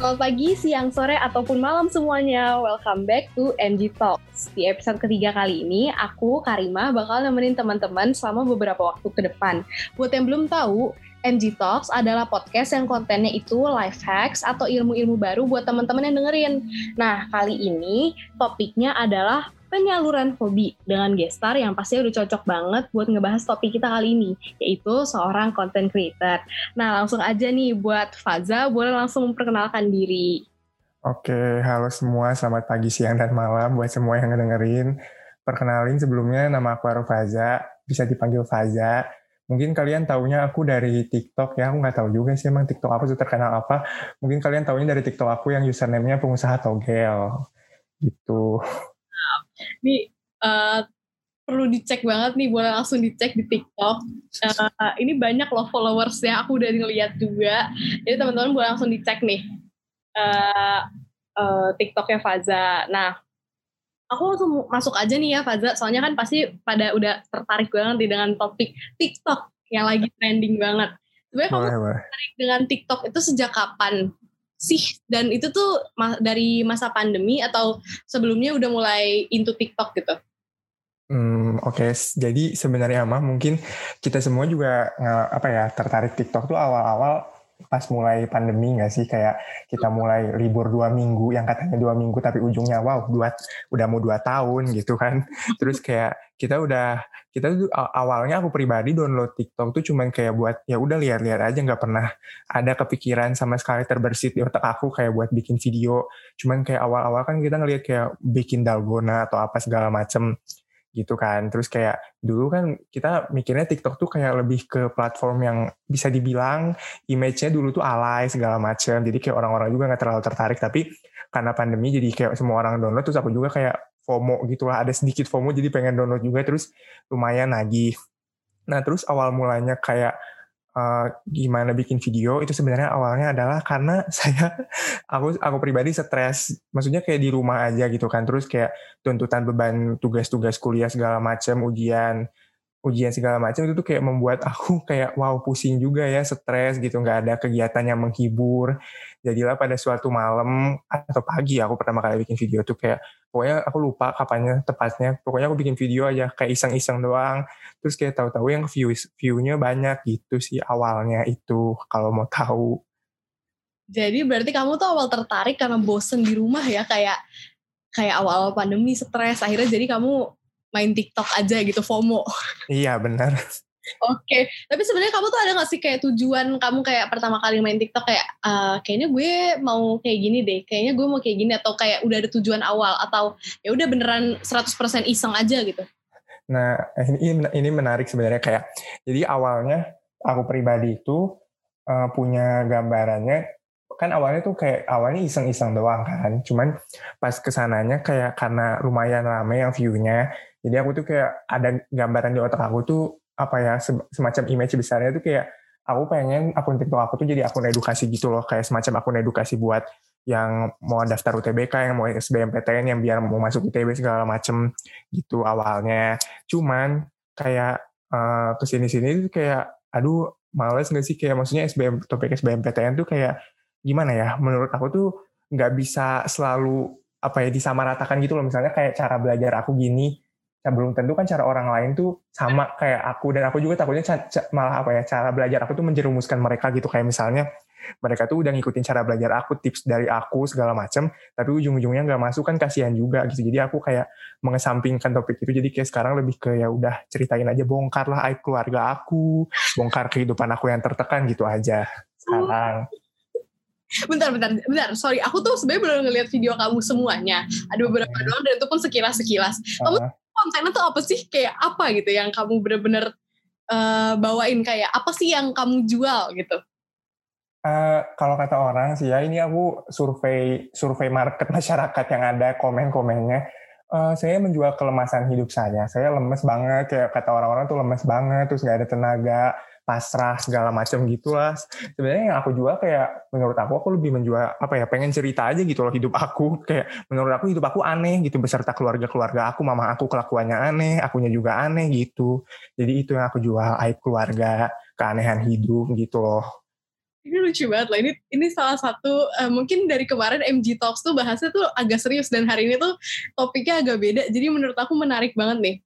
Selamat pagi, siang, sore, ataupun malam semuanya. Welcome back to MG Talks. Di episode ketiga kali ini, aku, Karima, bakal nemenin teman-teman selama beberapa waktu ke depan. Buat yang belum tahu, MG Talks adalah podcast yang kontennya itu life hacks atau ilmu-ilmu baru buat teman-teman yang dengerin. Nah, kali ini topiknya adalah penyaluran hobi dengan gestar yang pasti udah cocok banget buat ngebahas topik kita kali ini, yaitu seorang content creator. Nah, langsung aja nih buat Faza, boleh langsung memperkenalkan diri. Oke, halo semua, selamat pagi, siang, dan malam buat semua yang ngedengerin. Perkenalin sebelumnya nama aku Aru Faza, bisa dipanggil Faza. Mungkin kalian taunya aku dari TikTok ya, aku nggak tahu juga sih emang TikTok aku terkenal apa. Mungkin kalian taunya dari TikTok aku yang username-nya pengusaha togel. Gitu. Ini uh, perlu dicek banget nih, boleh langsung dicek di TikTok. Uh, ini banyak loh followers ya, aku udah ngeliat juga. Jadi teman-teman boleh langsung dicek nih uh, uh, TikToknya Faza. Nah, aku langsung masuk aja nih ya Faza, soalnya kan pasti pada udah tertarik banget nih dengan topik TikTok yang lagi trending banget. Sebenarnya kamu tertarik dengan TikTok itu sejak kapan? Sih dan itu tuh dari masa pandemi atau sebelumnya udah mulai into TikTok gitu? Hmm, Oke, okay. jadi sebenarnya mah mungkin kita semua juga apa ya tertarik TikTok tuh awal-awal pas mulai pandemi nggak sih? Kayak kita mulai libur dua minggu yang katanya dua minggu tapi ujungnya wow dua udah mau dua tahun gitu kan. Terus kayak kita udah kita tuh awalnya aku pribadi download TikTok tuh cuman kayak buat ya udah lihat-lihat aja nggak pernah ada kepikiran sama sekali terbersit di otak aku kayak buat bikin video. Cuman kayak awal-awal kan kita ngelihat kayak bikin dalgona atau apa segala macem gitu kan. Terus kayak dulu kan kita mikirnya TikTok tuh kayak lebih ke platform yang bisa dibilang image-nya dulu tuh alay segala macam. Jadi kayak orang-orang juga nggak terlalu tertarik. Tapi karena pandemi jadi kayak semua orang download terus aku juga kayak FOMO gitu lah. Ada sedikit FOMO jadi pengen download juga terus lumayan lagi. Nah terus awal mulanya kayak uh, gimana bikin video itu sebenarnya awalnya adalah karena saya aku aku pribadi stres. Maksudnya kayak di rumah aja gitu kan. Terus kayak tuntutan beban tugas-tugas kuliah segala macam ujian ujian segala macam itu tuh kayak membuat aku kayak wow pusing juga ya stres gitu. Nggak ada kegiatan yang menghibur. Jadilah pada suatu malam atau pagi aku pertama kali bikin video tuh kayak pokoknya aku lupa kapannya tepatnya. Pokoknya aku bikin video aja kayak iseng-iseng doang. Terus kayak tahu-tahu yang view viewnya banyak gitu sih awalnya itu kalau mau tahu. Jadi berarti kamu tuh awal tertarik karena bosen di rumah ya kayak kayak awal-awal pandemi stres. Akhirnya jadi kamu main TikTok aja gitu FOMO. Iya benar. Oke, okay. tapi sebenarnya kamu tuh ada gak sih kayak tujuan kamu kayak pertama kali main TikTok kayak uh, kayaknya gue mau kayak gini deh, kayaknya gue mau kayak gini atau kayak udah ada tujuan awal atau ya udah beneran 100% iseng aja gitu. Nah, ini ini menarik sebenarnya kayak jadi awalnya aku pribadi itu uh, punya gambarannya kan awalnya tuh kayak awalnya iseng-iseng doang kan, cuman pas ke sananya kayak karena lumayan rame yang view-nya, jadi aku tuh kayak ada gambaran di otak aku tuh apa ya semacam image besarnya tuh kayak aku pengen akun TikTok aku tuh jadi akun edukasi gitu loh kayak semacam akun edukasi buat yang mau daftar UTBK yang mau SBMPTN yang biar mau masuk ITB segala macem gitu awalnya. Cuman kayak uh, ke sini sini tuh kayak aduh males nggak sih? Kayak maksudnya SBM topik SBMPTN tuh kayak gimana ya menurut aku tuh nggak bisa selalu apa ya disamaratakan gitu loh. Misalnya kayak cara belajar aku gini belum tentu kan cara orang lain tuh sama kayak aku. Dan aku juga takutnya malah apa ya cara belajar aku tuh menjerumuskan mereka gitu. Kayak misalnya mereka tuh udah ngikutin cara belajar aku tips dari aku segala macam tapi ujung-ujungnya nggak masuk kan kasihan juga gitu. Jadi aku kayak mengesampingkan topik itu. Jadi kayak sekarang lebih ke ya udah ceritain aja bongkar lah aib keluarga aku bongkar kehidupan aku yang tertekan gitu aja sekarang. Bentar bentar bentar. Sorry aku tuh sebenarnya belum ngeliat video kamu semuanya. Ada beberapa doang dan itu pun sekilas sekilas kamu uh kontennya tuh apa sih? Kayak apa gitu yang kamu bener-bener uh, bawain? Kayak apa sih yang kamu jual gitu? Uh, kalau kata orang sih ya ini aku survei survei market masyarakat yang ada komen-komennya. Uh, saya menjual kelemasan hidup saya. Saya lemes banget kayak kata orang-orang tuh lemes banget terus nggak ada tenaga pasrah segala macam gitulah sebenarnya yang aku jual kayak menurut aku aku lebih menjual apa ya pengen cerita aja gitu loh hidup aku kayak menurut aku hidup aku aneh gitu beserta keluarga keluarga aku mama aku kelakuannya aneh akunya juga aneh gitu jadi itu yang aku jual aib keluarga keanehan hidup gitu loh Ini lucu banget loh. Ini ini salah satu uh, mungkin dari kemarin MG Talks tuh bahasnya tuh agak serius dan hari ini tuh topiknya agak beda. Jadi menurut aku menarik banget nih.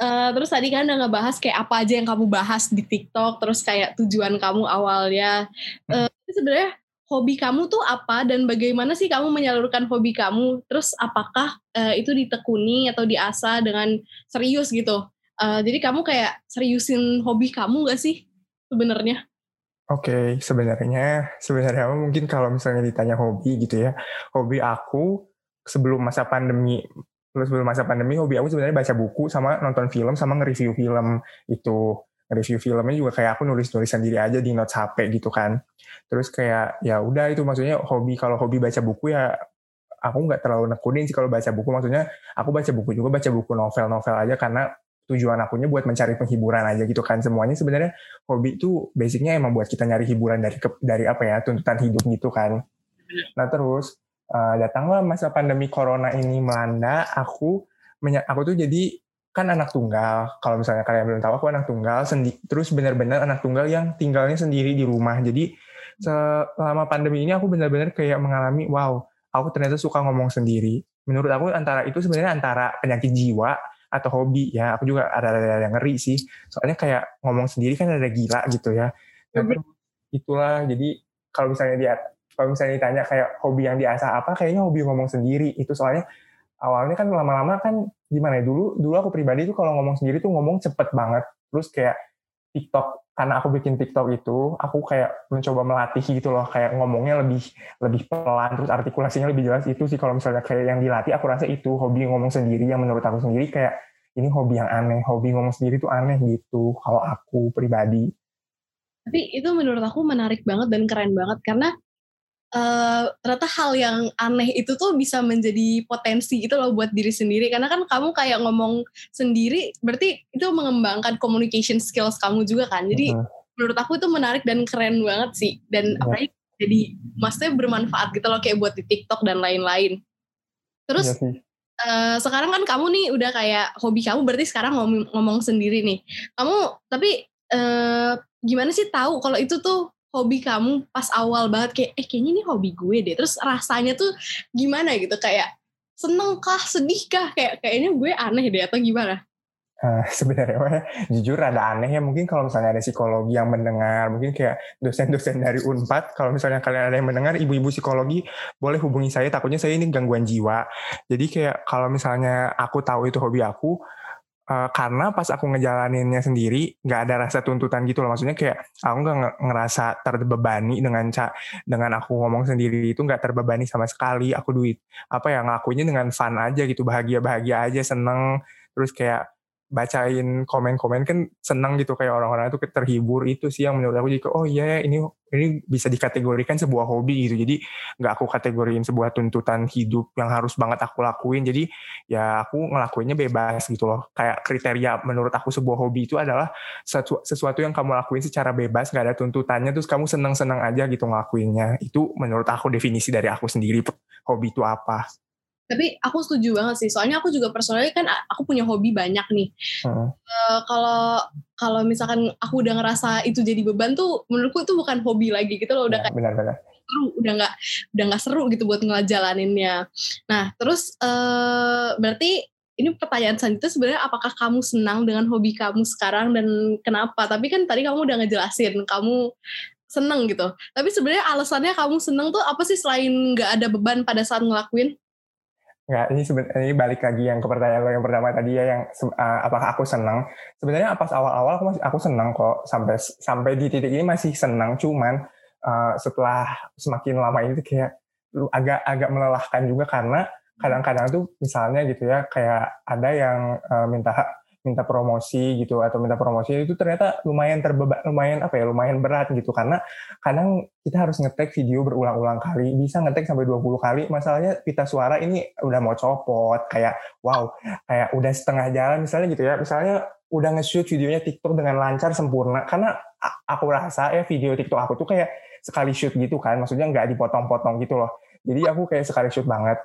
Uh, terus tadi kan udah ngebahas kayak apa aja yang kamu bahas di TikTok, terus kayak tujuan kamu awalnya. Uh, sebenarnya hobi kamu tuh apa dan bagaimana sih kamu menyalurkan hobi kamu? Terus apakah uh, itu ditekuni atau diasah dengan serius gitu? Uh, jadi kamu kayak seriusin hobi kamu gak sih sebenarnya? Oke, okay, sebenarnya sebenarnya mungkin kalau misalnya ditanya hobi gitu ya, hobi aku sebelum masa pandemi sebelum masa pandemi hobi aku sebenarnya baca buku sama nonton film sama nge-review film. Itu review filmnya juga kayak aku nulis nulis sendiri aja di notes HP gitu kan. Terus kayak ya udah itu maksudnya hobi kalau hobi baca buku ya aku nggak terlalu nekunin sih kalau baca buku. Maksudnya aku baca buku juga baca buku novel-novel aja karena tujuan akunya buat mencari penghiburan aja gitu kan. Semuanya sebenarnya hobi itu basicnya emang buat kita nyari hiburan dari dari apa ya tuntutan hidup gitu kan. Nah terus uh, datanglah masa pandemi corona ini melanda aku aku tuh jadi kan anak tunggal. Kalau misalnya kalian belum tahu aku anak tunggal sendi terus benar-benar anak tunggal yang tinggalnya sendiri di rumah. Jadi selama pandemi ini aku benar-benar kayak mengalami wow aku ternyata suka ngomong sendiri. Menurut aku antara itu sebenarnya antara penyakit jiwa atau hobi ya. Aku juga ada, ada yang ngeri sih. Soalnya kayak ngomong sendiri kan ada gila gitu ya. Nah, itulah jadi kalau misalnya dia kalau misalnya ditanya kayak hobi yang diasah apa kayaknya hobi ngomong sendiri. Itu soalnya awalnya kan lama-lama kan gimana ya dulu dulu aku pribadi tuh kalau ngomong sendiri tuh ngomong cepet banget. Terus kayak TikTok karena aku bikin TikTok itu aku kayak mencoba melatih gitu loh. Kayak ngomongnya lebih lebih pelan terus artikulasinya lebih jelas. Itu sih kalau misalnya kayak yang dilatih aku rasa itu hobi ngomong sendiri. Yang menurut aku sendiri kayak ini hobi yang aneh hobi ngomong sendiri tuh aneh gitu kalau aku pribadi. Tapi itu menurut aku menarik banget dan keren banget. Karena uh, ternyata hal yang aneh itu tuh bisa menjadi potensi gitu loh buat diri sendiri. Karena kan kamu kayak ngomong sendiri berarti itu mengembangkan communication skills kamu juga kan. Jadi uh -huh. menurut aku itu menarik dan keren banget sih. Dan yeah. apalagi jadi maksudnya bermanfaat gitu loh kayak buat di TikTok dan lain-lain. Terus yeah, uh, sekarang kan kamu nih udah kayak hobi kamu berarti sekarang ngomong, ngomong sendiri nih. Kamu tapi uh, gimana sih tahu kalau itu tuh hobi kamu pas awal banget kayak eh kayaknya ini hobi gue deh. Terus rasanya tuh gimana gitu? Kayak seneng kah sedih kah kayak kayaknya gue aneh deh atau gimana? Uh, sebenarnya jujur ada aneh ya. Mungkin kalau misalnya ada psikologi yang mendengar mungkin kayak dosen-dosen dari Unpad kalau misalnya kalian ada yang mendengar ibu-ibu psikologi boleh hubungi saya. Takutnya saya ini gangguan jiwa. Jadi kayak kalau misalnya aku tahu itu hobi aku uh, karena pas aku ngejalaninnya sendiri nggak ada rasa tuntutan gitu loh. Maksudnya kayak aku nggak ngerasa terbebani dengan ca dengan aku ngomong sendiri itu nggak terbebani sama sekali. Aku duit apa ya ngelakuinnya dengan fun aja gitu bahagia bahagia aja seneng. Terus kayak bacain komen-komen kan senang gitu kayak orang-orang itu terhibur itu sih yang menurut aku. Jadi oh iya ini ini bisa dikategorikan sebuah hobi gitu. Jadi nggak aku kategoriin sebuah tuntutan hidup yang harus banget aku lakuin. Jadi ya aku ngelakuinnya bebas gitu loh. Kayak kriteria menurut aku sebuah hobi itu adalah sesuatu yang kamu lakuin secara bebas nggak ada tuntutannya terus kamu senang-senang aja gitu ngelakuinnya. Itu menurut aku definisi dari aku sendiri hobi itu apa tapi aku setuju banget sih. Soalnya aku juga personalnya kan aku punya hobi banyak nih. Uh. kalau kalau misalkan aku udah ngerasa itu jadi beban tuh menurutku itu bukan hobi lagi gitu loh. Udah ya, kayak benar-benar seru udah nggak udah nggak seru gitu buat ngejalaninnya. Nah terus uh, berarti ini pertanyaan selanjutnya sebenarnya apakah kamu senang dengan hobi kamu sekarang dan kenapa? Tapi kan tadi kamu udah ngejelasin kamu seneng gitu. Tapi sebenarnya alasannya kamu seneng tuh apa sih selain nggak ada beban pada saat ngelakuin Enggak, ini sebenarnya ini balik lagi yang ke pertanyaan lo yang pertama tadi ya yang uh, apakah aku senang? Sebenarnya pas awal-awal aku masih aku senang kok sampai sampai di titik ini masih senang cuman uh, setelah semakin lama ini kayak agak agak melelahkan juga karena kadang-kadang tuh misalnya gitu ya kayak ada yang uh, minta minta promosi gitu atau minta promosi itu ternyata lumayan terbeban lumayan apa ya lumayan berat gitu. Karena kadang kita harus ngetek video berulang-ulang kali bisa ngetek sampai 20 kali. Masalahnya pita suara ini udah mau copot kayak wow kayak udah setengah jalan misalnya gitu ya. Misalnya udah nge-shoot videonya TikTok dengan lancar sempurna karena aku rasa ya video TikTok aku tuh kayak sekali shoot gitu kan. Maksudnya nggak dipotong-potong gitu loh. Jadi aku kayak sekali shoot banget.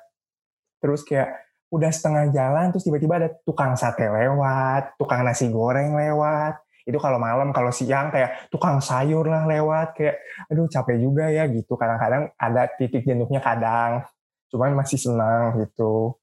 Terus kayak udah setengah jalan terus tiba-tiba ada tukang sate lewat, tukang nasi goreng lewat. itu kalau malam kalau siang kayak tukang sayur lah lewat kayak aduh capek juga ya gitu kadang-kadang ada titik jenuhnya kadang cuman masih senang gitu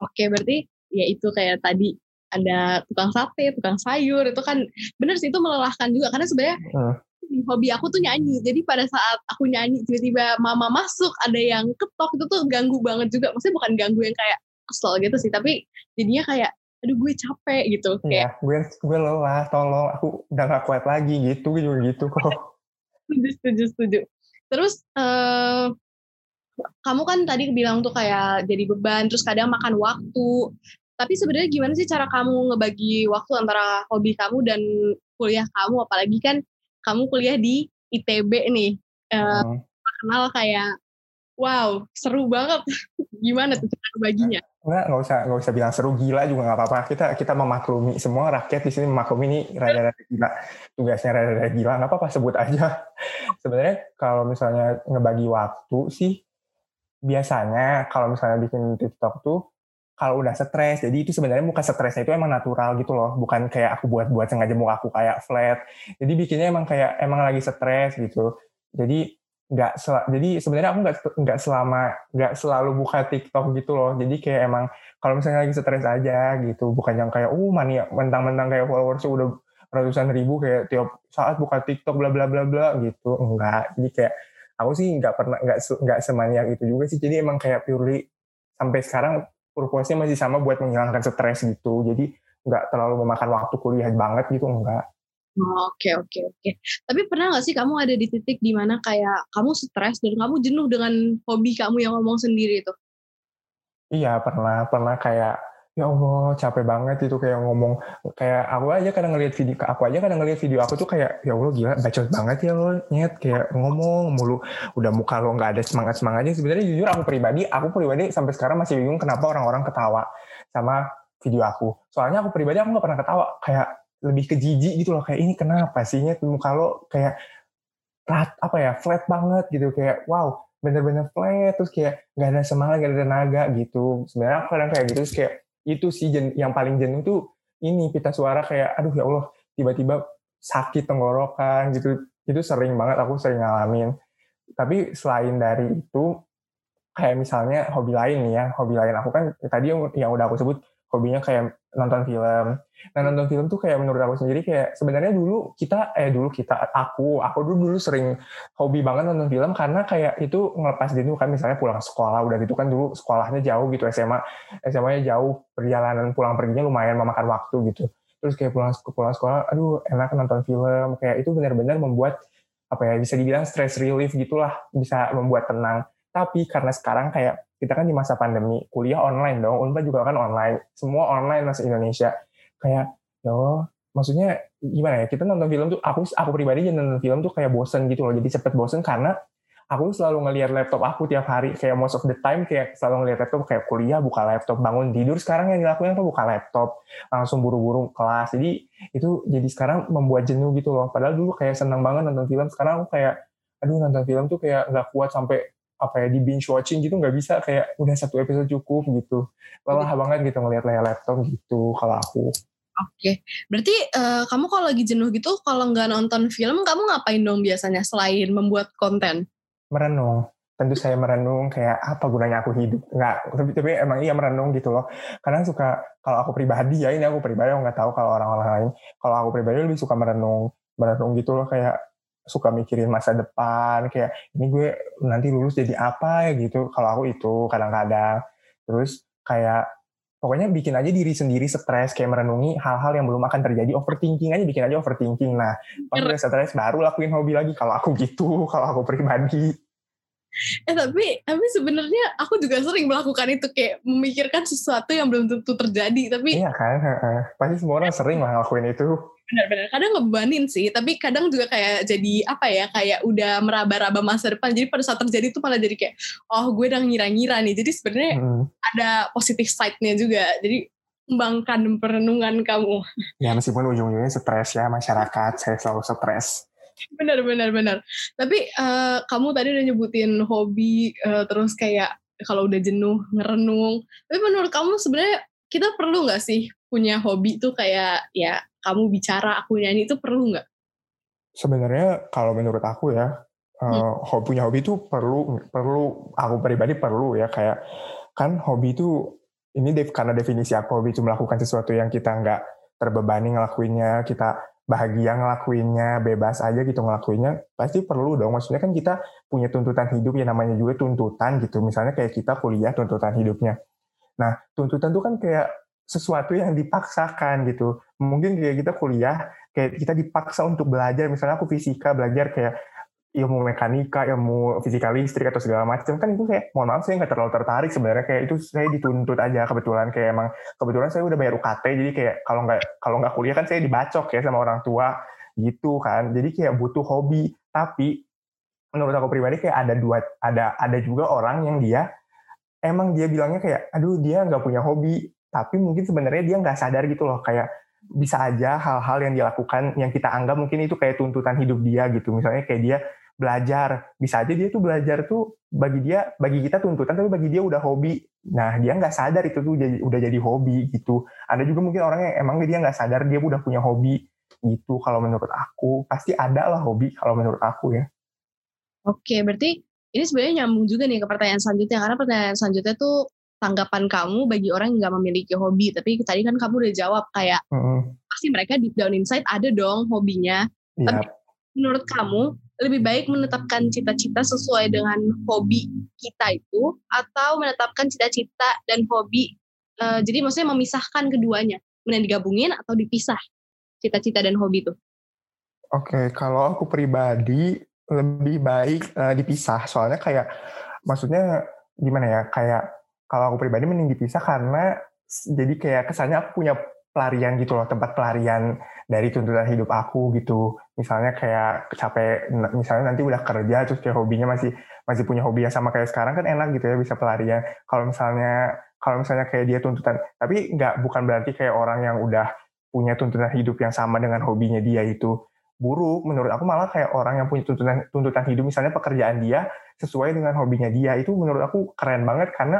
oke berarti ya itu kayak tadi ada tukang sate tukang sayur itu kan bener sih itu melelahkan juga karena sebenarnya hmm hobi aku tuh nyanyi. Jadi pada saat aku nyanyi tiba-tiba mama masuk ada yang ketok itu tuh ganggu banget juga. Maksudnya bukan ganggu yang kayak kesel gitu sih, tapi jadinya kayak aduh gue capek gitu. Iya, kayak gue gue lelah tolong aku udah gak kuat lagi gitu juga gitu kok. Setuju setuju setuju. Terus uh, kamu kan tadi bilang tuh kayak jadi beban terus kadang makan waktu. Tapi sebenarnya gimana sih cara kamu ngebagi waktu antara hobi kamu dan kuliah kamu? Apalagi kan kamu kuliah di ITB nih uh, hmm. kenal kayak wow seru banget gimana tuh cara baginya Enggak, nggak usah nggak usah bilang seru gila juga nggak apa-apa. Kita kita memaklumi semua rakyat di sini memaklumi ini rada-rada gila. Tugasnya rada-rada gila, nggak apa-apa sebut aja. Sebenarnya kalau misalnya ngebagi waktu sih biasanya kalau misalnya bikin TikTok tuh kalau udah stres, jadi itu sebenarnya muka stresnya itu emang natural gitu loh, bukan kayak aku buat-buat sengaja muka aku kayak flat. Jadi bikinnya emang kayak emang lagi stres gitu. Jadi nggak jadi sebenarnya aku nggak nggak selama nggak selalu buka TikTok gitu loh. Jadi kayak emang kalau misalnya lagi stres aja gitu bukan yang kayak uh mania mentang-mentang kayak followers udah ratusan ribu kayak tiap saat buka TikTok bla bla bla bla gitu. Enggak jadi kayak aku sih nggak pernah nggak nggak semaniak itu juga sih. Jadi emang kayak purely sampai sekarang purpose masih sama buat menghilangkan stres gitu. Jadi nggak terlalu memakan waktu kuliah banget gitu enggak oke oke oke. Tapi pernah nggak sih kamu ada di titik di mana kayak kamu stres dan kamu jenuh dengan hobi kamu yang ngomong sendiri itu? Iya pernah pernah kayak ya Allah capek banget itu kayak ngomong kayak aku aja kadang ngeliat video aku aja kadang ngeliat video aku tuh kayak ya Allah gila bacot banget ya lo nyet kayak ngomong mulu udah muka lo nggak ada semangat semangatnya sebenarnya jujur aku pribadi aku pribadi sampai sekarang masih bingung kenapa orang-orang ketawa sama video aku soalnya aku pribadi aku nggak pernah ketawa kayak lebih ke jijik gitu loh kayak ini kenapa sih? Nyet muka lo kayak flat apa ya flat banget gitu. Kayak wow bener-bener flat terus kayak nggak ada semangat nggak ada tenaga gitu. Sebenarnya aku kadang kayak gitu terus kayak itu sih jen, yang paling jenuh tuh ini pita suara kayak aduh ya Allah tiba-tiba sakit tenggorokan gitu. Itu sering banget aku sering ngalamin. Tapi selain dari itu kayak misalnya hobi lain nih ya hobi lain aku kan tadi yang, yang udah aku sebut hobinya kayak nonton film. Nah nonton film tuh kayak menurut aku sendiri kayak sebenarnya dulu kita eh dulu kita aku aku dulu dulu sering hobi banget nonton film karena kayak itu ngelepas jenuh kan misalnya pulang sekolah udah gitu kan dulu sekolahnya jauh gitu SMA SMA-nya jauh perjalanan pulang perginya lumayan memakan waktu gitu. Terus kayak pulang pulang sekolah aduh enak nonton film kayak itu benar-benar membuat apa ya bisa dibilang stress relief gitulah bisa membuat tenang. Tapi karena sekarang kayak kita kan di masa pandemi kuliah online dong unpad juga kan online semua online mas Indonesia. Kayak ya Allah, maksudnya gimana ya kita nonton film tuh aku aku pribadi nonton film tuh kayak bosen gitu loh jadi cepet bosen karena aku selalu ngelihat laptop aku tiap hari kayak most of the time kayak selalu ngelihat laptop kayak kuliah buka laptop bangun tidur sekarang yang dilakukan tuh buka laptop langsung buru-buru kelas jadi itu jadi sekarang membuat jenuh gitu loh padahal dulu kayak senang banget nonton film sekarang aku kayak aduh nonton film tuh kayak nggak kuat sampai apa ya di binge watching gitu nggak bisa kayak udah satu episode cukup gitu lelah hmm. banget gitu ngelihat layar laptop gitu kalau aku Oke, okay. berarti uh, kamu kalau lagi jenuh gitu, kalau nggak nonton film, kamu ngapain dong biasanya selain membuat konten? Merenung. Tentu saya merenung kayak apa gunanya aku hidup. Nggak, tapi, tapi emang iya merenung gitu loh. Karena suka, kalau aku pribadi ya, ini aku pribadi, aku nggak tahu kalau orang-orang lain. Kalau aku pribadi lebih suka merenung. Merenung gitu loh, kayak suka mikirin masa depan kayak ini gue nanti lulus jadi apa ya gitu. Kalau aku itu kadang-kadang. Terus kayak pokoknya bikin aja diri sendiri stres kayak merenungi hal-hal yang belum akan terjadi. Overthinking aja bikin aja overthinking. Nah pas udah stres baru lakuin hobi lagi. Kalau aku gitu kalau aku pribadi eh tapi tapi sebenarnya aku juga sering melakukan itu kayak memikirkan sesuatu yang belum tentu terjadi tapi iya kan? Pasti semua orang sering lah ngelakuin itu. Benar-benar. Kadang ngebebanin sih tapi kadang juga kayak jadi apa ya kayak udah meraba-raba masa depan. Jadi pada saat terjadi itu malah jadi kayak oh gue udah ngira-ngira nih. Jadi sebenarnya hmm. ada positif side-nya juga. Jadi kembangkan perenungan kamu. Ya meskipun ujung-ujungnya stres ya masyarakat saya selalu stres benar benar benar. Tapi uh, kamu tadi udah nyebutin hobi uh, terus kayak kalau udah jenuh ngerenung. Tapi menurut kamu sebenarnya kita perlu nggak sih punya hobi tuh kayak ya kamu bicara aku nyanyi itu perlu nggak? Sebenarnya kalau menurut aku ya hmm. uh, punya hobi itu perlu perlu aku pribadi perlu ya. Kayak kan hobi itu ini def, karena definisi aku hobi itu melakukan sesuatu yang kita nggak terbebani ngelakuinnya kita bahagia ngelakuinnya bebas aja gitu ngelakuinnya pasti perlu dong. Maksudnya kan kita punya tuntutan hidup yang namanya juga tuntutan gitu. Misalnya kayak kita kuliah tuntutan hidupnya. Nah tuntutan itu kan kayak sesuatu yang dipaksakan gitu. Mungkin kayak kita kuliah kayak kita dipaksa untuk belajar. Misalnya aku fisika belajar kayak ilmu mekanika, ilmu fisika listrik atau segala macam kan itu kayak mohon maaf saya nggak terlalu tertarik sebenarnya. Kayak itu saya dituntut aja kebetulan kayak emang kebetulan saya udah bayar UKT jadi kayak kalau nggak kalau nggak kuliah kan saya dibacok ya sama orang tua gitu kan. Jadi kayak butuh hobi. Tapi menurut aku pribadi kayak ada dua ada ada juga orang yang dia emang dia bilangnya kayak aduh dia nggak punya hobi. Tapi mungkin sebenarnya dia nggak sadar gitu loh kayak bisa aja hal-hal yang dilakukan yang kita anggap mungkin itu kayak tuntutan hidup dia gitu. Misalnya kayak dia belajar. Bisa aja dia tuh belajar tuh bagi dia bagi kita tuntutan tapi bagi dia udah hobi. Nah dia nggak sadar itu tuh jadi, udah jadi hobi gitu. Ada juga mungkin orang yang emang dia nggak sadar dia udah punya hobi gitu. Kalau menurut aku pasti ada lah hobi kalau menurut aku ya. Oke berarti ini sebenarnya nyambung juga nih ke pertanyaan selanjutnya. Karena pertanyaan selanjutnya tuh tanggapan kamu bagi orang yang nggak memiliki hobi. Tapi tadi kan kamu udah jawab kayak mm -hmm. pasti mereka di down inside ada dong hobinya. Yep. tapi menurut kamu lebih baik menetapkan cita-cita sesuai dengan hobi kita itu atau menetapkan cita-cita dan hobi uh, jadi maksudnya memisahkan keduanya. Kemudian digabungin atau dipisah cita-cita dan hobi itu. Oke okay, kalau aku pribadi lebih baik uh, dipisah. Soalnya kayak maksudnya gimana ya kayak kalau aku pribadi mending dipisah karena jadi kayak kesannya aku punya pelarian gitu loh tempat pelarian dari tuntutan hidup aku gitu. Misalnya kayak capek misalnya nanti udah kerja terus kayak hobinya masih masih punya hobi yang sama kayak sekarang kan enak gitu ya bisa pelarian. Kalau misalnya kalau misalnya kayak dia tuntutan tapi nggak bukan berarti kayak orang yang udah punya tuntutan hidup yang sama dengan hobinya dia itu buruk. Menurut aku malah kayak orang yang punya tuntutan tuntutan hidup misalnya pekerjaan dia sesuai dengan hobinya dia itu menurut aku keren banget karena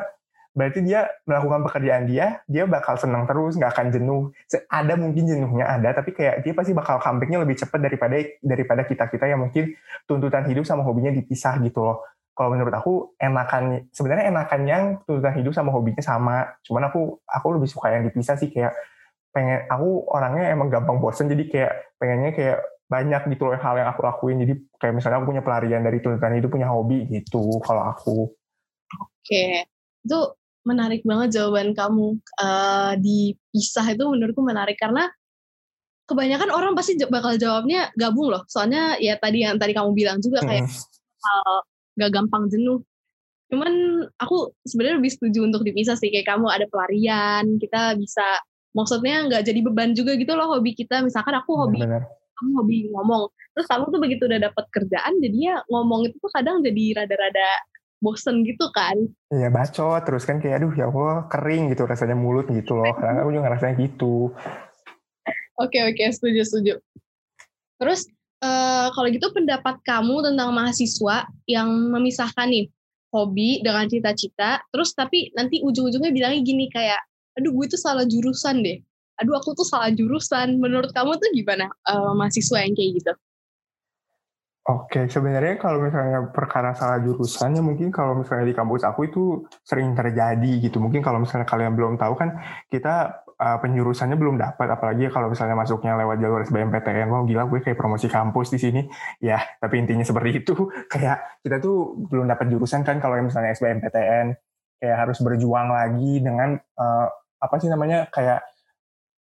berarti dia melakukan pekerjaan dia, dia bakal senang terus, nggak akan jenuh. Ada mungkin jenuhnya ada, tapi kayak dia pasti bakal comebacknya lebih cepat daripada daripada kita kita yang mungkin tuntutan hidup sama hobinya dipisah gitu loh. Kalau menurut aku enakan sebenarnya enakan yang tuntutan hidup sama hobinya sama. Cuman aku aku lebih suka yang dipisah sih kayak pengen aku orangnya emang gampang bosen jadi kayak pengennya kayak banyak gitu loh hal yang aku lakuin jadi kayak misalnya aku punya pelarian dari tuntutan hidup punya hobi gitu kalau aku oke itu menarik banget jawaban kamu uh, dipisah itu menurutku menarik. Karena kebanyakan orang pasti bakal jawabnya gabung loh. Soalnya ya tadi yang tadi kamu bilang juga kayak uh, gak gampang jenuh. Cuman aku sebenarnya lebih setuju untuk dipisah sih. Kayak kamu ada pelarian kita bisa maksudnya nggak jadi beban juga gitu loh hobi kita. Misalkan aku hobi Bener. kamu hobi ngomong terus kamu tuh begitu udah dapat kerjaan jadinya ngomong itu tuh kadang jadi rada-rada bosen gitu kan. Iya bacot terus kan kayak aduh ya Allah kering gitu rasanya mulut gitu loh. Karena aku juga ngerasanya gitu. Oke oke setuju setuju. Terus uh, kalau gitu pendapat kamu tentang mahasiswa yang memisahkan nih hobi dengan cita-cita, terus tapi nanti ujung-ujungnya bilangnya gini kayak, aduh gue tuh salah jurusan deh. Aduh aku tuh salah jurusan. Menurut kamu tuh gimana uh, mahasiswa yang kayak gitu? Oke, sebenarnya kalau misalnya perkara salah jurusannya mungkin kalau misalnya di kampus aku itu sering terjadi gitu. Mungkin kalau misalnya kalian belum tahu kan kita uh, penjurusannya belum dapat, apalagi kalau misalnya masuknya lewat jalur SBMPTN. Wah gila gue kayak promosi kampus di sini. Ya, tapi intinya seperti itu. Kayak kita tuh belum dapat jurusan kan kalau misalnya SBMPTN. Kayak harus berjuang lagi dengan uh, apa sih namanya kayak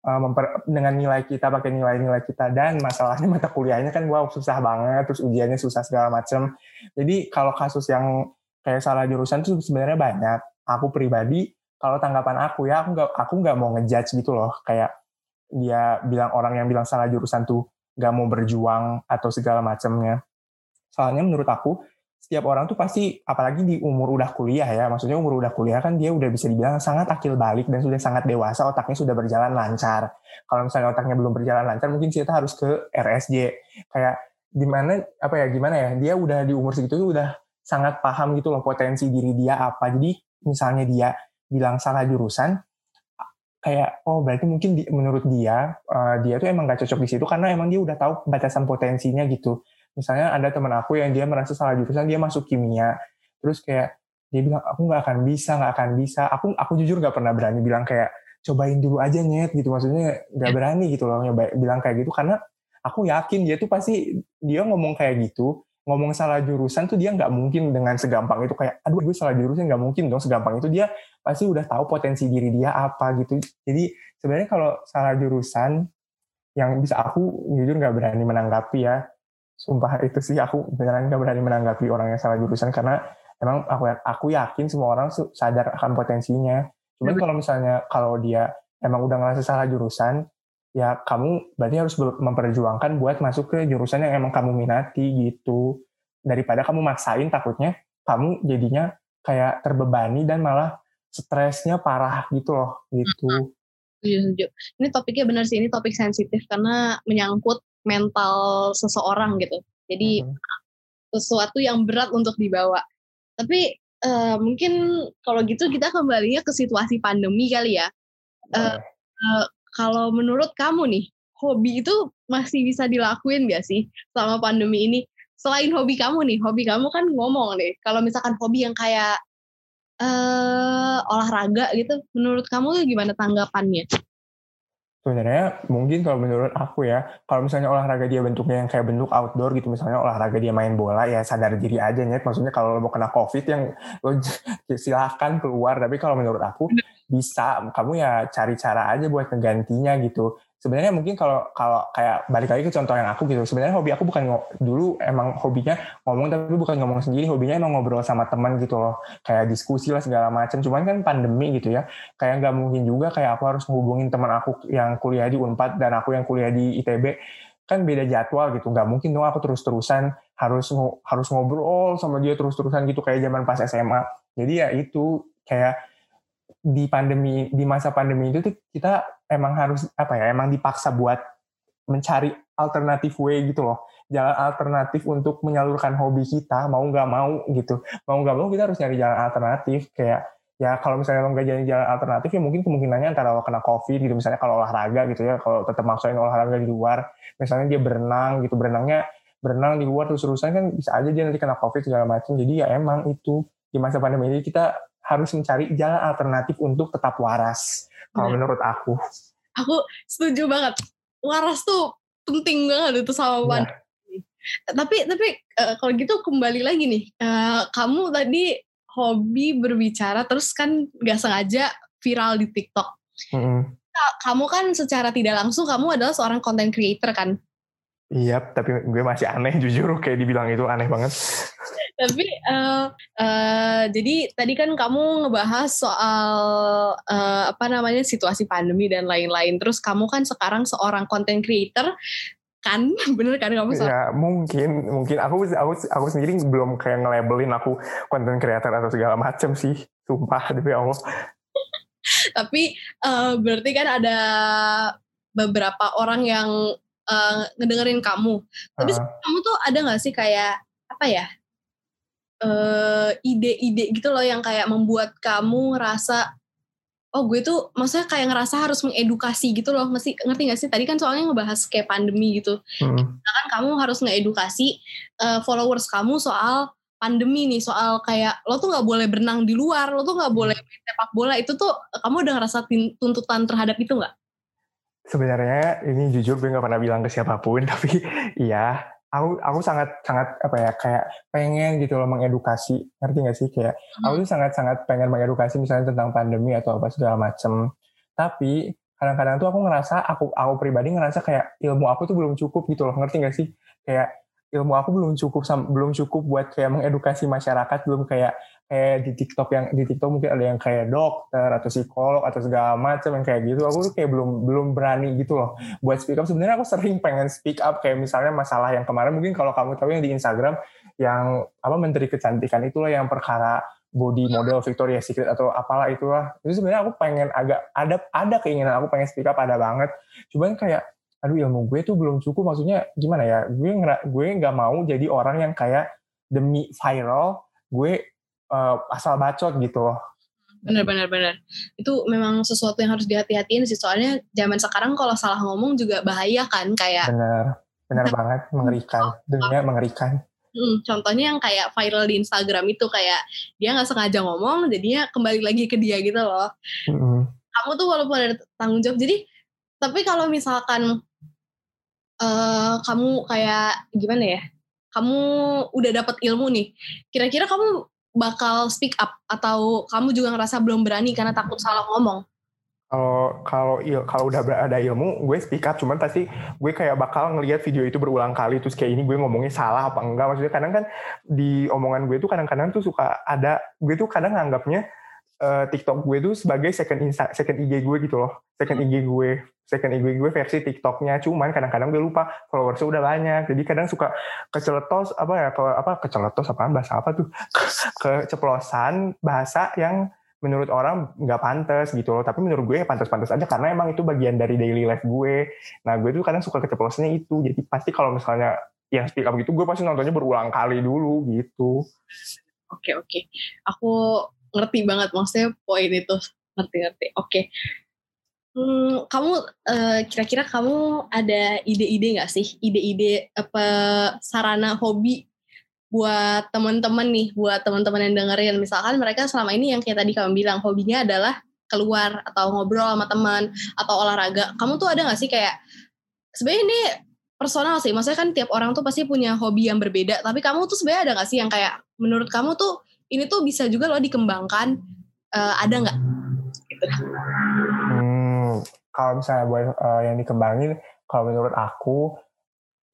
uh, memper, dengan nilai kita pakai nilai-nilai kita. Dan masalahnya mata kuliahnya kan wow susah banget terus ujiannya susah segala macem. Jadi kalau kasus yang kayak salah jurusan itu sebenarnya banyak. Aku pribadi kalau tanggapan aku ya aku nggak aku nggak mau ngejudge gitu loh. Kayak dia bilang orang yang bilang salah jurusan tuh nggak mau berjuang atau segala macamnya soalnya menurut aku setiap orang tuh pasti apalagi di umur udah kuliah ya maksudnya umur udah kuliah kan dia udah bisa dibilang sangat akil balik dan sudah sangat dewasa otaknya sudah berjalan lancar. Kalau misalnya otaknya belum berjalan lancar mungkin kita harus ke RSJ kayak gimana apa ya gimana ya dia udah di umur segitu tuh udah sangat paham gitu loh potensi diri dia apa. Jadi misalnya dia bilang salah jurusan kayak oh berarti mungkin di, menurut dia uh, dia tuh emang gak cocok di situ karena emang dia udah tahu batasan potensinya gitu misalnya ada teman aku yang dia merasa salah jurusan dia masuk kimia terus kayak dia bilang aku nggak akan bisa nggak akan bisa. Aku aku jujur nggak pernah berani bilang kayak cobain dulu aja nyet gitu. Maksudnya nggak berani gitu loh nyoba bilang kayak gitu. Karena aku yakin dia tuh pasti dia ngomong kayak gitu ngomong salah jurusan tuh dia nggak mungkin dengan segampang itu kayak aduh gue salah jurusan nggak mungkin dong segampang itu. Dia pasti udah tahu potensi diri dia apa gitu. Jadi sebenarnya kalau salah jurusan yang bisa aku jujur nggak berani menanggapi ya sumpah itu sih aku beneran nggak berani menanggapi orang yang salah jurusan karena emang aku aku yakin semua orang sadar akan potensinya. Cuman kalau misalnya kalau dia emang udah ngerasa salah jurusan ya kamu berarti harus memperjuangkan buat masuk ke jurusan yang emang kamu minati gitu. Daripada kamu maksain takutnya kamu jadinya kayak terbebani dan malah stresnya parah gitu loh gitu. Setuju, Ini topiknya benar sih, ini topik sensitif karena menyangkut mental seseorang gitu. Jadi uh -huh. sesuatu yang berat untuk dibawa. Tapi uh, mungkin kalau gitu kita kembalinya ke situasi pandemi kali ya. Uh, uh, kalau menurut kamu nih, hobi itu masih bisa dilakuin gak sih selama pandemi ini? Selain hobi kamu nih, hobi kamu kan ngomong nih. Kalau misalkan hobi yang kayak uh, olahraga gitu, menurut kamu tuh gimana tanggapannya? Sebenarnya mungkin kalau menurut aku ya kalau misalnya olahraga dia bentuknya yang kayak bentuk outdoor gitu misalnya olahraga dia main bola ya sadar diri aja nyet. Maksudnya kalau lo mau kena covid yang lo silahkan keluar. Tapi kalau menurut aku bisa kamu ya cari cara aja buat ngegantinya gitu. Sebenarnya mungkin kalau kalau kayak balik lagi ke contoh yang aku gitu sebenarnya hobi aku bukan dulu emang hobinya ngomong tapi bukan ngomong sendiri hobinya emang ngobrol sama teman gitu loh. Kayak diskusi lah segala macam cuman kan pandemi gitu ya. Kayak nggak mungkin juga kayak aku harus ngehubungin teman aku yang kuliah di Unpad dan aku yang kuliah di ITB kan beda jadwal gitu nggak mungkin dong aku terus terusan harus harus ngobrol sama dia terus terusan gitu kayak zaman pas SMA jadi ya itu kayak di pandemi di masa pandemi itu tuh kita emang harus apa ya emang dipaksa buat mencari alternatif way gitu loh. Jalan alternatif untuk menyalurkan hobi kita mau nggak mau gitu. Mau nggak mau kita harus nyari jalan alternatif. Kayak ya kalau misalnya lo nggak jalan jalan alternatif ya mungkin kemungkinannya antara lo kena covid gitu misalnya kalau olahraga gitu ya kalau tetap maksain olahraga di luar misalnya dia berenang gitu berenangnya berenang di luar terus terusan kan bisa aja dia nanti kena covid segala macam. Jadi ya emang itu di masa pandemi ini kita harus mencari jalan alternatif untuk tetap waras. Kalau menurut aku. Aku setuju banget. Waras tuh penting banget itu sama ya. Tapi tapi uh, kalau gitu kembali lagi nih, uh, kamu tadi hobi berbicara terus kan gak sengaja viral di TikTok. Mm -hmm. Kamu kan secara tidak langsung kamu adalah seorang content creator kan? Iya, tapi gue masih aneh jujur kayak dibilang itu aneh banget. Tapi uh, uh, jadi tadi kan kamu ngebahas soal uh, apa namanya situasi pandemi dan lain-lain. Terus kamu kan sekarang seorang content creator kan bener kan kamu ya mungkin mungkin aku aku aku sendiri belum kayak nge-labelin aku content creator atau segala macam sih sumpah demi Allah tapi uh, berarti kan ada beberapa orang yang uh, ngedengerin kamu. Tapi uh. kamu tuh ada gak sih kayak apa ya ide-ide uh, gitu loh yang kayak membuat kamu ngerasa oh gue tuh maksudnya kayak ngerasa harus mengedukasi gitu loh. Ngerti ngerti gak sih? Tadi kan soalnya ngebahas kayak pandemi gitu. Hmm. kan kamu harus ngedukasi uh, followers kamu soal pandemi nih soal kayak lo tuh nggak boleh berenang di luar lo tuh nggak hmm. boleh main sepak bola. Itu tuh kamu udah ngerasa tuntutan terhadap itu nggak? Sebenarnya ini jujur gue nggak pernah bilang ke siapa pun, tapi iya, aku aku sangat sangat apa ya kayak pengen gitu loh mengedukasi, ngerti gak sih kayak hmm. aku tuh sangat sangat pengen mengedukasi misalnya tentang pandemi atau apa segala macem. Tapi kadang-kadang tuh aku ngerasa aku aku pribadi ngerasa kayak ilmu aku tuh belum cukup gitu loh, ngerti gak sih? Kayak ilmu aku belum cukup belum cukup buat kayak mengedukasi masyarakat, belum kayak kayak di TikTok yang di TikTok mungkin ada yang kayak dokter atau psikolog atau segala macam yang kayak gitu. Aku tuh kayak belum belum berani gitu loh buat speak up. Sebenarnya aku sering pengen speak up kayak misalnya masalah yang kemarin. Mungkin kalau kamu tahu yang di Instagram yang apa menteri kecantikan itulah yang perkara body model Victoria Secret atau apalah itulah. Itu sebenarnya aku pengen agak ada ada keinginan aku pengen speak up ada banget. Cuman kayak aduh ilmu gue tuh belum cukup. Maksudnya gimana ya? Gue gue nggak mau jadi orang yang kayak demi viral. Gue uh, asal bacot gitu loh. Bener-bener bener. Itu memang sesuatu yang harus dihati-hatiin sih. Soalnya zaman sekarang kalau salah ngomong juga bahaya kan. Kayak bener, bener banget, mengerikan. Dunia mengerikan. Hmm, contohnya yang kayak viral di Instagram itu kayak dia nggak sengaja ngomong, jadinya kembali lagi ke dia gitu loh. Mm-hmm. Kamu tuh walaupun ada tanggung jawab, jadi tapi kalau misalkan uh, kamu kayak gimana ya, kamu udah dapat ilmu nih, kira-kira kamu bakal speak up atau kamu juga ngerasa belum berani karena takut salah ngomong? kalau kalau kalau udah ada ilmu gue speak up. Cuman pasti gue kayak bakal ngelihat video itu berulang kali. Terus kayak ini gue ngomongnya salah apa enggak. Maksudnya kadang kan di omongan gue tuh kadang-kadang tuh suka ada gue tuh kadang nganggapnya uh, TikTok gue tuh sebagai second insta, second IG gue gitu loh. Second IG gue second IG gue versi TikToknya. Cuman kadang-kadang gue lupa followersnya udah banyak. Jadi kadang suka keceletos apa ya ke apa keceletos apa bahasa apa tuh? Keceplosan bahasa yang menurut orang nggak pantas gitu loh. Tapi menurut gue ya pantas-pantas aja karena emang itu bagian dari daily life gue. Nah gue tuh kadang suka keceplosannya itu. Jadi pasti kalau misalnya yang speak up gitu gue pasti nontonnya berulang kali dulu gitu. Oke oke. Aku ngerti banget maksudnya poin itu. Ngerti-ngerti oke Hmm, kamu uh, kira-kira kamu ada ide-ide nggak sih ide-ide apa sarana hobi buat teman-teman nih, buat teman-teman yang dengerin. Misalkan mereka selama ini yang kayak tadi kamu bilang, hobinya adalah keluar atau ngobrol sama teman atau olahraga. Kamu tuh ada gak sih kayak, sebenarnya ini personal sih, maksudnya kan tiap orang tuh pasti punya hobi yang berbeda, tapi kamu tuh sebenarnya ada gak sih yang kayak, menurut kamu tuh ini tuh bisa juga loh dikembangkan, uh, ada nggak? Gitu. Kalau misalnya buat uh, yang dikembangin, kalau menurut aku,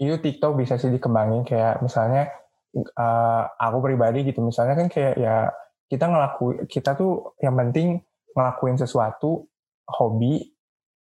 itu TikTok bisa sih dikembangin. Kayak misalnya uh, aku pribadi gitu. Misalnya kan kayak ya kita ngelakuin kita tuh yang penting ngelakuin sesuatu hobi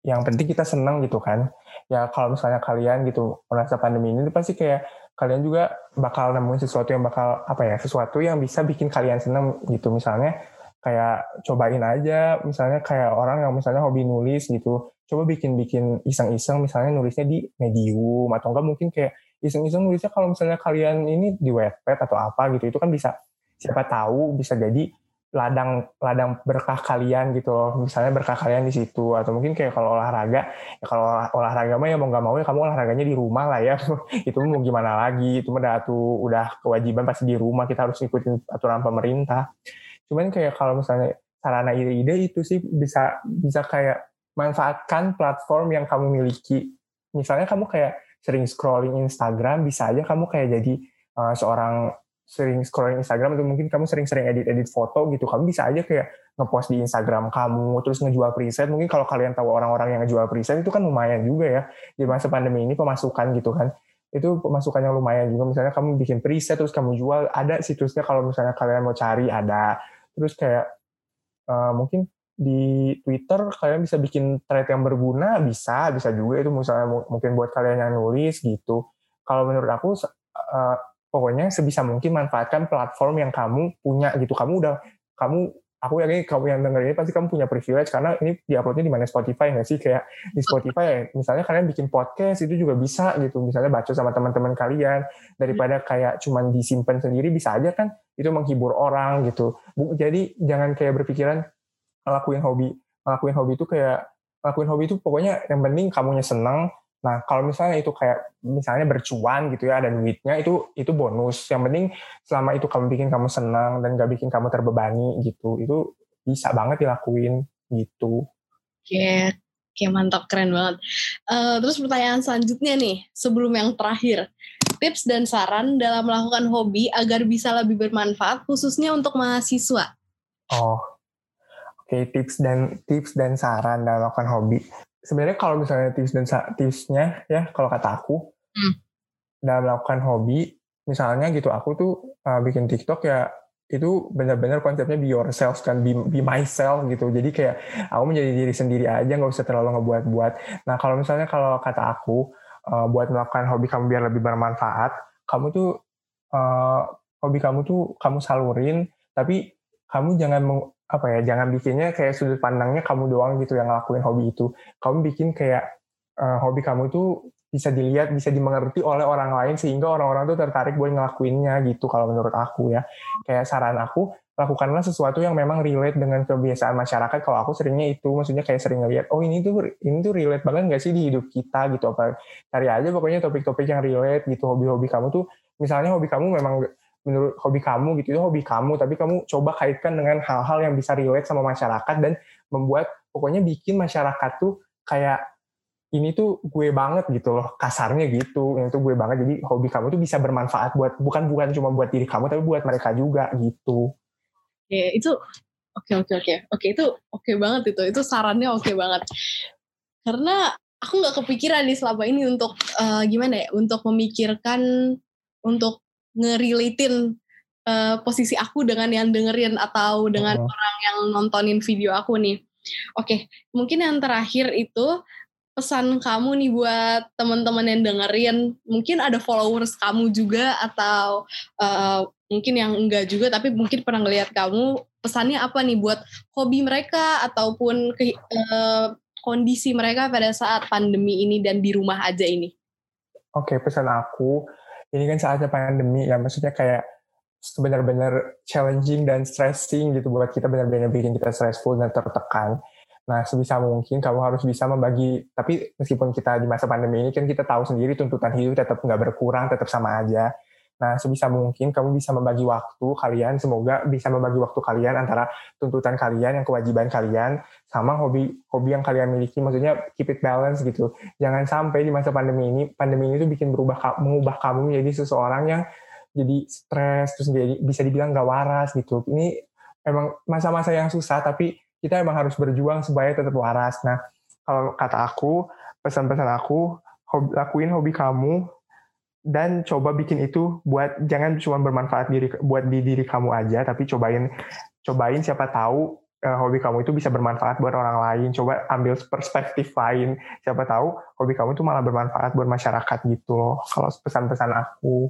yang penting kita seneng gitu kan. Ya kalau misalnya kalian gitu merasa pandemi ini pasti kayak kalian juga bakal nemuin sesuatu yang bakal apa ya sesuatu yang bisa bikin kalian seneng gitu. Misalnya kayak cobain aja. Misalnya kayak orang yang misalnya hobi nulis gitu coba bikin-bikin iseng-iseng misalnya nulisnya di medium atau enggak mungkin kayak iseng-iseng nulisnya kalau misalnya kalian ini di webpad atau apa gitu itu kan bisa siapa tahu bisa jadi ladang ladang berkah kalian gitu loh. Misalnya berkah kalian di situ atau mungkin kayak kalau olahraga ya kalau olahraga mah ya mau nggak mau ya kamu olahraganya di rumah lah ya. Itu mau gimana lagi? Itu mah tuh udah kewajiban pasti di rumah kita harus ikutin aturan pemerintah cuman kayak kalau misalnya sarana ide-ide itu sih bisa bisa kayak manfaatkan platform yang kamu miliki. Misalnya kamu kayak sering scrolling Instagram bisa aja kamu kayak jadi uh, seorang sering scrolling Instagram atau mungkin kamu sering-sering edit-edit foto gitu. Kamu bisa aja kayak ngepost di Instagram kamu terus ngejual preset. Mungkin kalau kalian tahu orang-orang yang ngejual preset itu kan lumayan juga ya. Di masa pandemi ini pemasukan gitu kan. Itu pemasukan yang lumayan juga. Misalnya kamu bikin preset terus kamu jual ada situsnya. Kalau misalnya kalian mau cari ada terus kayak uh, mungkin di Twitter kalian bisa bikin thread yang berguna bisa bisa juga itu misalnya mungkin buat kalian yang nulis gitu. Kalau menurut aku uh, pokoknya sebisa mungkin manfaatkan platform yang kamu punya gitu. Kamu udah kamu aku yakin kamu yang denger ini pasti kamu punya privilege karena ini diuploadnya di mana? Spotify nggak sih? Kayak di Spotify ya misalnya kalian bikin podcast itu juga bisa gitu. Misalnya baca sama teman-teman kalian. Daripada kayak cuman disimpan sendiri bisa aja kan? Itu menghibur orang gitu. Jadi jangan kayak berpikiran ngelakuin hobi. Ngelakuin hobi itu kayak ngelakuin hobi itu pokoknya yang penting kamunya seneng nah kalau misalnya itu kayak misalnya bercuan gitu ya ada duitnya itu itu bonus. Yang penting selama itu kamu bikin kamu senang dan gak bikin kamu terbebani gitu itu bisa banget dilakuin gitu. Oke oke mantap keren banget. Uh, terus pertanyaan selanjutnya nih sebelum yang terakhir. Tips dan saran dalam melakukan hobi agar bisa lebih bermanfaat khususnya untuk mahasiswa? Oh Oke, tips dan tips dan saran dalam melakukan hobi. Sebenarnya kalau misalnya tips dan tipsnya ya kalau kata aku hmm. dalam melakukan hobi, misalnya gitu aku tuh uh, bikin TikTok ya itu benar-benar konsepnya be yourself kan be, be myself gitu jadi kayak aku menjadi diri sendiri aja nggak usah terlalu ngebuat-buat nah kalau misalnya kalau kata aku uh, buat melakukan hobi kamu biar lebih bermanfaat kamu tuh uh, hobi kamu tuh kamu salurin tapi kamu jangan apa ya jangan bikinnya kayak sudut pandangnya kamu doang gitu yang ngelakuin hobi itu kamu bikin kayak uh, hobi kamu itu bisa dilihat, bisa dimengerti oleh orang lain sehingga orang-orang tuh tertarik buat ngelakuinnya gitu kalau menurut aku ya. Kayak saran aku, lakukanlah sesuatu yang memang relate dengan kebiasaan masyarakat. Kalau aku seringnya itu, maksudnya kayak sering ngeliat, oh ini tuh ini tuh relate banget gak sih di hidup kita gitu. Apa cari aja pokoknya topik-topik yang relate gitu. Hobi-hobi kamu tuh, misalnya hobi kamu memang menurut hobi kamu gitu. Itu hobi kamu, tapi kamu coba kaitkan dengan hal-hal yang bisa relate sama masyarakat dan membuat pokoknya bikin masyarakat tuh kayak ini tuh gue banget gitu loh. Kasarnya gitu ini tuh gue banget. Jadi hobi kamu tuh bisa bermanfaat buat bukan bukan cuma buat diri kamu tapi buat mereka juga gitu. Ya itu oke oke oke. Oke itu oke banget itu. Itu sarannya oke banget. Karena aku nggak kepikiran nih selama ini untuk uh, gimana ya untuk memikirkan untuk ngerelatin uh, posisi aku dengan yang dengerin atau dengan oh. orang yang nontonin video aku nih. Oke mungkin yang terakhir itu pesan kamu nih buat teman-teman yang dengerin. Mungkin ada followers kamu juga atau uh, mungkin yang enggak juga tapi mungkin pernah ngeliat kamu. Pesannya apa nih buat hobi mereka ataupun ke, uh, kondisi mereka pada saat pandemi ini dan di rumah aja ini? Oke pesan aku ini kan saatnya pandemi ya maksudnya kayak benar-benar challenging dan stressing gitu buat kita benar-benar bikin kita stressful dan tertekan Nah, sebisa mungkin kamu harus bisa membagi, tapi meskipun kita di masa pandemi ini kan kita tahu sendiri tuntutan hidup tetap nggak berkurang, tetap sama aja. Nah, sebisa mungkin kamu bisa membagi waktu kalian, semoga bisa membagi waktu kalian antara tuntutan kalian, yang kewajiban kalian, sama hobi hobi yang kalian miliki. Maksudnya keep it balance gitu. Jangan sampai di masa pandemi ini, pandemi ini tuh bikin berubah, mengubah kamu menjadi seseorang yang jadi stres, terus jadi bisa dibilang gak waras gitu. Ini emang masa-masa yang susah, tapi kita emang harus berjuang supaya tetap waras. Nah, kalau kata aku, pesan-pesan aku, hobi, lakuin hobi kamu dan coba bikin itu buat jangan cuma bermanfaat diri buat di diri kamu aja, tapi cobain cobain siapa tahu uh, hobi kamu itu bisa bermanfaat buat orang lain. Coba ambil perspektif lain. Siapa tahu hobi kamu itu malah bermanfaat buat masyarakat gitu loh. Kalau pesan-pesan aku.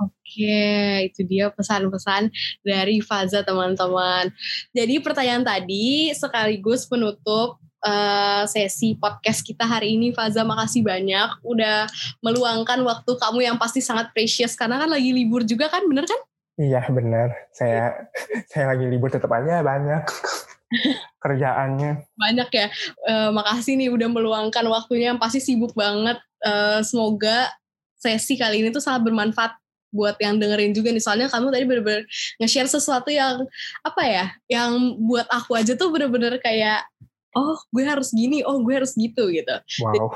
Oke, itu dia pesan-pesan dari Faza teman-teman. Jadi pertanyaan tadi sekaligus penutup uh, sesi podcast kita hari ini. Faza, makasih banyak udah meluangkan waktu kamu yang pasti sangat precious karena kan lagi libur juga kan, bener kan? Iya bener. Saya saya lagi libur tetap aja banyak kerjaannya. Banyak ya. Uh, makasih nih udah meluangkan waktunya yang pasti sibuk banget. Uh, semoga sesi kali ini tuh sangat bermanfaat buat yang dengerin juga nih soalnya kamu tadi bener-bener nge-share sesuatu yang apa ya yang buat aku aja tuh bener-bener kayak oh gue harus gini oh gue harus gitu gitu. Wow.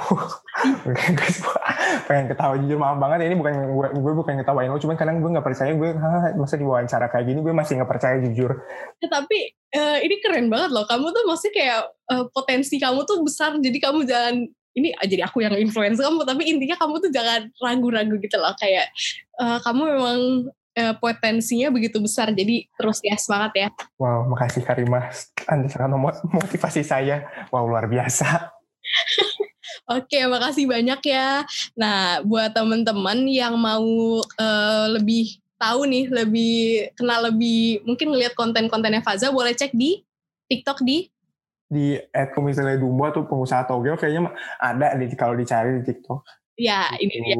Pengen ketawa jujur maaf banget ini bukan gue gue bukan ketawain lo cuman kadang gue nggak percaya gue masa diwawancara kayak gini gue masih nggak percaya jujur. Ya, tapi uh, ini keren banget loh kamu tuh masih kayak uh, potensi kamu tuh besar jadi kamu jangan ini ah, jadi aku yang influence kamu tapi intinya kamu tuh jangan ragu-ragu gitu loh kayak uh, kamu memang uh, potensinya begitu besar. Jadi terus ya semangat ya. Wow makasih Karimah anda sangat motivasi saya. Wow luar biasa. Oke, makasih banyak ya. Nah, buat teman-teman yang mau uh, lebih tahu nih, lebih kenal lebih mungkin ngelihat konten-kontennya Faza, boleh cek di TikTok di? Di lele dumbo atau pengusaha togel kayaknya ada di kalau dicari di TikTok. Ya, gitu. ini dia.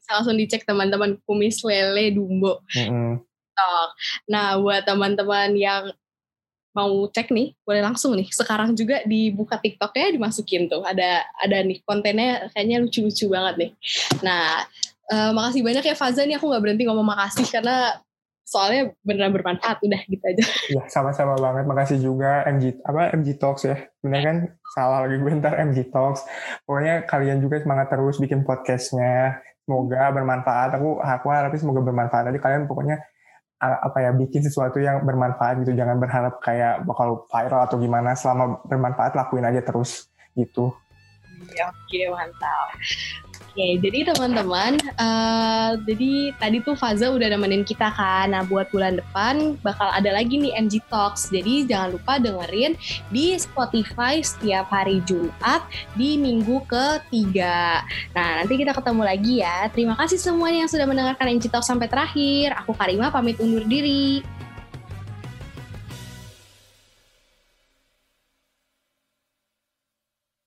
Bisa langsung dicek teman-teman kumis lele dumbo. Mm-hmm. Nah, buat teman-teman yang mau cek nih, boleh langsung nih. Sekarang juga dibuka TikToknya, dimasukin tuh. Ada ada nih kontennya kayaknya lucu-lucu banget nih. Nah, uh, makasih banyak ya Faza nih aku nggak berhenti ngomong makasih karena soalnya beneran bermanfaat udah gitu aja. Iya sama-sama banget. Makasih juga MG apa MG Talks ya. Bener kan? Salah lagi gue ntar MG Talks. Pokoknya kalian juga semangat terus bikin podcastnya. Semoga bermanfaat. Aku aku harap semoga bermanfaat Tadi kalian pokoknya apa ya bikin sesuatu yang bermanfaat gitu. Jangan berharap kayak bakal viral atau gimana. Selama bermanfaat lakuin aja terus gitu. Ya, oke mantap. Oke, jadi teman-teman, uh, jadi tadi tuh Faza udah nemenin kita kan. Nah, buat bulan depan bakal ada lagi nih MG Talks. Jadi jangan lupa dengerin di Spotify setiap hari Jumat di minggu ketiga. Nah, nanti kita ketemu lagi ya. Terima kasih semuanya yang sudah mendengarkan MG Talks sampai terakhir. Aku Karima pamit undur diri.